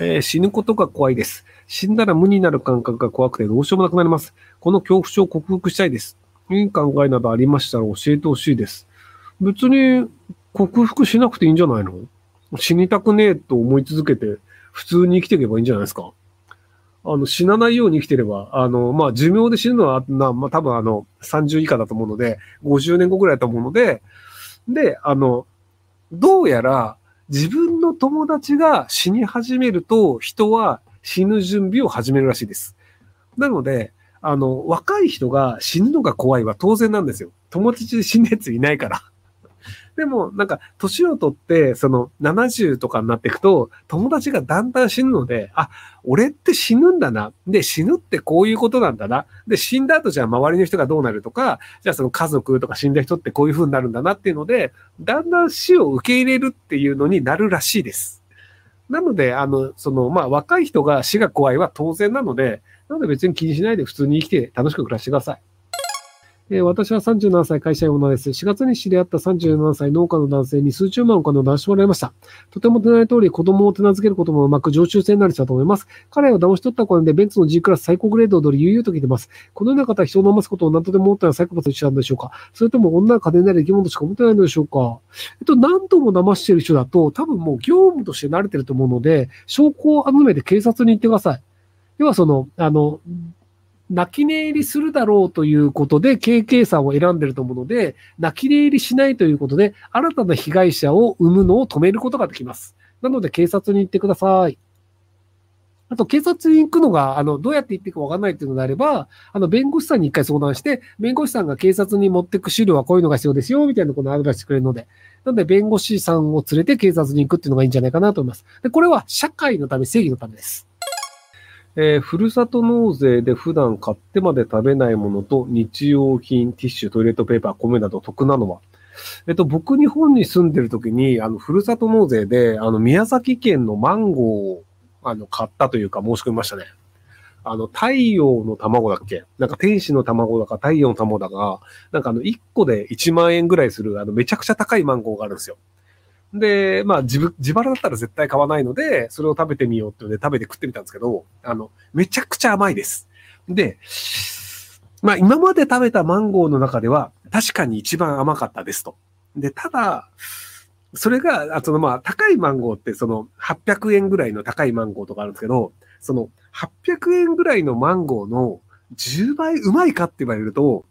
えー死ぬことが怖いです。死んだら無になる感覚が怖くてどうしようもなくなります。この恐怖症を克服したいです。いい考えなどありましたら教えてほしいです。別に克服しなくていいんじゃないの？死にたくねえと思い続けて普通に生きていけばいいんじゃないですかあの、死なないように生きてれば、あの、まあ、寿命で死ぬのは、な、まあ、多分あの、30以下だと思うので、50年後ぐらいだと思うので、で、あの、どうやら自分の友達が死に始めると、人は死ぬ準備を始めるらしいです。なので、あの、若い人が死ぬのが怖いは当然なんですよ。友達で死ぬやついないから。でも、なんか、年を取って、その、70とかになっていくと、友達がだんだん死ぬので、あ、俺って死ぬんだな。で、死ぬってこういうことなんだな。で、死んだ後じゃあ周りの人がどうなるとか、じゃあその家族とか死んだ人ってこういう風になるんだなっていうので、だんだん死を受け入れるっていうのになるらしいです。なので、あの、その、まあ、若い人が死が怖いは当然なので、なので別に気にしないで普通に生きて楽しく暮らしてください。えー私は37歳会社員女です。4月に知り合った37歳農家の男性に数十万お金を出してもらいました。とても手ない通り子供を手なずけることもうまく常習性になる人だと思います。彼を騙し取ったお金でベンツの G クラス最高グレードを取り悠々と聞いてます。このような方は人を飲ますことを何とでも思ったらサイコパスと一緒なんでしょうかそれとも女は金になる生き物しか思ってないのでしょうかえっと、何度も騙してる人だと、多分もう業務として慣れてると思うので、証拠を集めて警察に行ってください。要はその、あの、泣き寝入りするだろうということで、KK さんを選んでると思うので、泣き寝入りしないということで、新たな被害者を生むのを止めることができます。なので、警察に行ってください。あと、警察に行くのが、あの、どうやって行っていくかわかんないっていうのであれば、あの、弁護士さんに一回相談して、弁護士さんが警察に持ってく資料はこういうのが必要ですよ、みたいなことをアドバイスしてくれるので、なので、弁護士さんを連れて警察に行くっていうのがいいんじゃないかなと思います。で、これは社会のため、正義のためです。えーふるさと納税で普段買ってまで食べないものと日用品、ティッシュ、トイレットペーパー、米など得なのはえっと、僕、日本に住んでる時に、あの、ふるさと納税で、あの、宮崎県のマンゴーを、あの、買ったというか申し込みましたね。あの、太陽の卵だっけ？なんか天使の卵だか太陽の卵だか、なんかあの、1個で1万円ぐらいする、あの、めちゃくちゃ高いマンゴーがあるんですよ。で、まあ、自分、自腹だったら絶対買わないので、それを食べてみようってので食べて食ってみたんですけど、あの、めちゃくちゃ甘いです。で、まあ、今まで食べたマンゴーの中では、確かに一番甘かったですと。で、ただ、それが、あそのまあ、高いマンゴーって、その800円ぐらいの高いマンゴーとかあるんですけど、その800円ぐらいのマンゴーの10倍うまいかって言われると、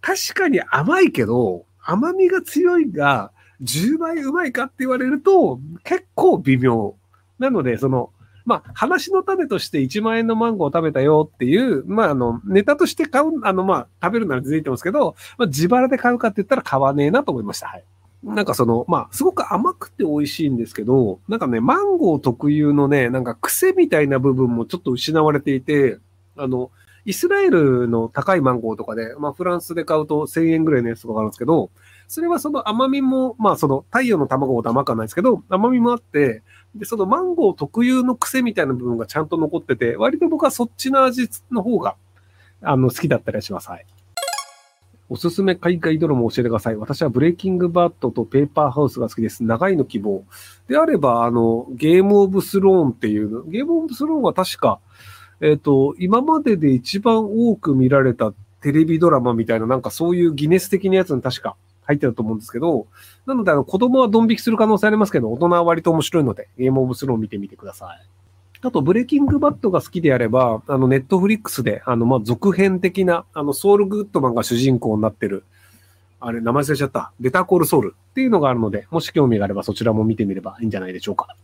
確かに甘いけど、甘みが強いが、10倍うまいかって言われると、結構微妙。なので、その、まあ、話の種として1万円のマンゴーを食べたよっていう、まあ、あの、ネタとして買う、あの、まあ、食べるなら続いてますけど、まあ、自腹で買うかって言ったら買わねえなと思いました。はい。なんかその、まあ、すごく甘くて美味しいんですけど、なんかね、マンゴー特有のね、なんか癖みたいな部分もちょっと失われていて、あの、イスラエルの高いマンゴーとかで、まあ、フランスで買うと1000円ぐらいのやつとかあるんですけど、それはその甘みも、まあその太陽の卵ほど甘くはないですけど、甘みもあって、で、そのマンゴー特有の癖みたいな部分がちゃんと残ってて、割と僕はそっちの味の方が、あの、好きだったりします。はい。おすすめ海外ドラマを教えてください。私はブレイキングバットとペーパーハウスが好きです。長いの希望。であれば、あの、ゲームオブスローンっていう、ゲームオブスローンは確か、えっ、と、今までで一番多く見られたテレビドラマみたいな、なんかそういうギネス的なやつに確か入ってると思うんですけど、なので、あの、子供はドン引きする可能性ありますけど、大人は割と面白いので、ゲームオブスローを見てみてください。あと、ブレイキングバットが好きであれば、あの、ネットフリックスで、あの、ま、続編的な、あの、ソウルグッドマンが主人公になってる、あれ、名前忘れちゃった。ベターコールソウルっていうのがあるので、もし興味があればそちらも見てみればいいんじゃないでしょうか。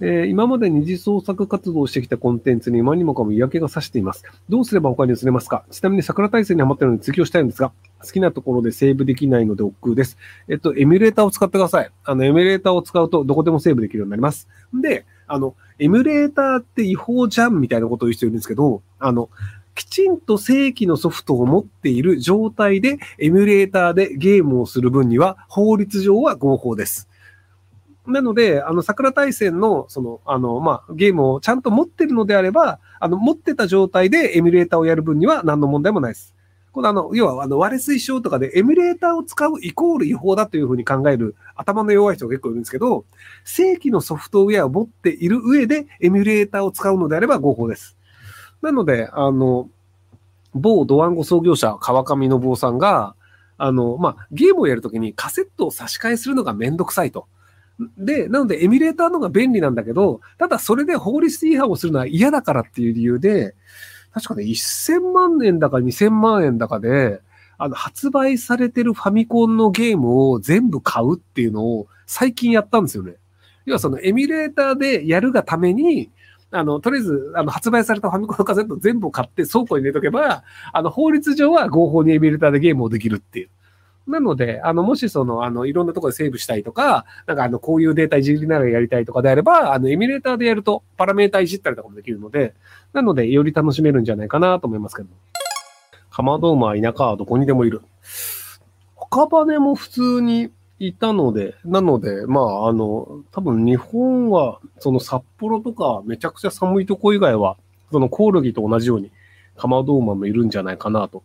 えー今まで二次創作活動をしてきたコンテンツに今にもかも嫌気がさしています。どうすれば他に移れますか？ちなみに桜大戦にハマってるので次をしたいんですが、好きなところでセーブできないので億劫です。えっと、エミュレーターを使ってください。あの、エミュレーターを使うとどこでもセーブできるようになります。で、あの、エミュレーターって違法じゃんみたいなことを言う人いるんですけど、あの、きちんと正規のソフトを持っている状態で、エミュレーターでゲームをする分には、法律上は合法です。なので、あの、桜大戦の、その、あの、まあ、ゲームをちゃんと持ってるのであれば、あの、持ってた状態でエミュレーターをやる分には何の問題もないです。このあの、要はあの割れ推奨とかでエミュレーターを使うイコール違法だというふうに考える頭の弱い人が結構いるんですけど、正規のソフトウェアを持っている上でエミュレーターを使うのであれば合法です。なので、あの、某ドワンゴ創業者川上信夫さんが、あの、まあ、ゲームをやるときにカセットを差し替えするのがめんどくさいと。で、なのでエミュレーターの方が便利なんだけど、ただそれで法律違反をするのは嫌だからっていう理由で、確かね、1000万円だか2000万円だかで、あの、発売されてるファミコンのゲームを全部買うっていうのを最近やったんですよね。要はそのエミュレーターでやるがために、あの、とりあえず、あの、発売されたファミコンのカセット全部買って倉庫に入れとけば、あの、法律上は合法にエミュレーターでゲームをできるっていう。なので、あの、もしその、あの、いろんなところでセーブしたいとか、なんかあの、こういうデータいじりながらやりたいとかであれば、あの、エミュレーターでやると、パラメータいじったりとかもできるので、なので、より楽しめるんじゃないかなと思いますけど。カマドウマ、田舎はどこにでもいる。赤羽も普通にいたので、なので、まあ、あの、多分日本は、その札幌とかめちゃくちゃ寒いとこ以外は、そのコオロギと同じように、カマドウマもいるんじゃないかなと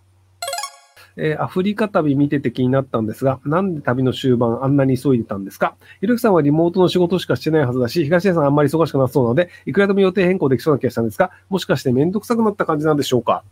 えー、アフリカ旅見てて気になったんですが、なんで旅の終盤あんなに急いでたんですか？ひろきさんはリモートの仕事しかしてないはずだし、東出さんあんまり忙しくなそうなので、いくらでも予定変更できそうな気がしたんですが、もしかしてめんどくさくなった感じなんでしょうか？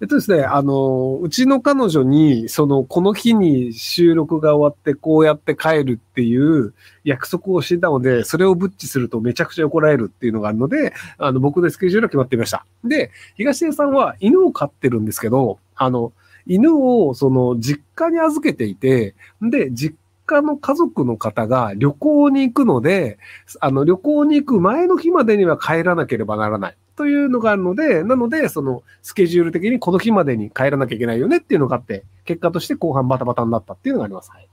えっとですね、あの、うちの彼女に、その、この日に収録が終わって、こうやって帰るっていう約束をしてたので、それをブッチするとめちゃくちゃ怒られるっていうのがあるので、あの、僕でスケジュールが決まっていました。で、東出さんは犬を飼ってるんですけど、あの、犬をその実家に預けていて、で、実家の家族の方が旅行に行くので、あの旅行に行く前の日までには帰らなければならない。というのがあるので、なので、そのスケジュール的にこの日までに帰らなきゃいけないよねっていうのがあって、結果として後半バタバタになったっていうのがあります。はい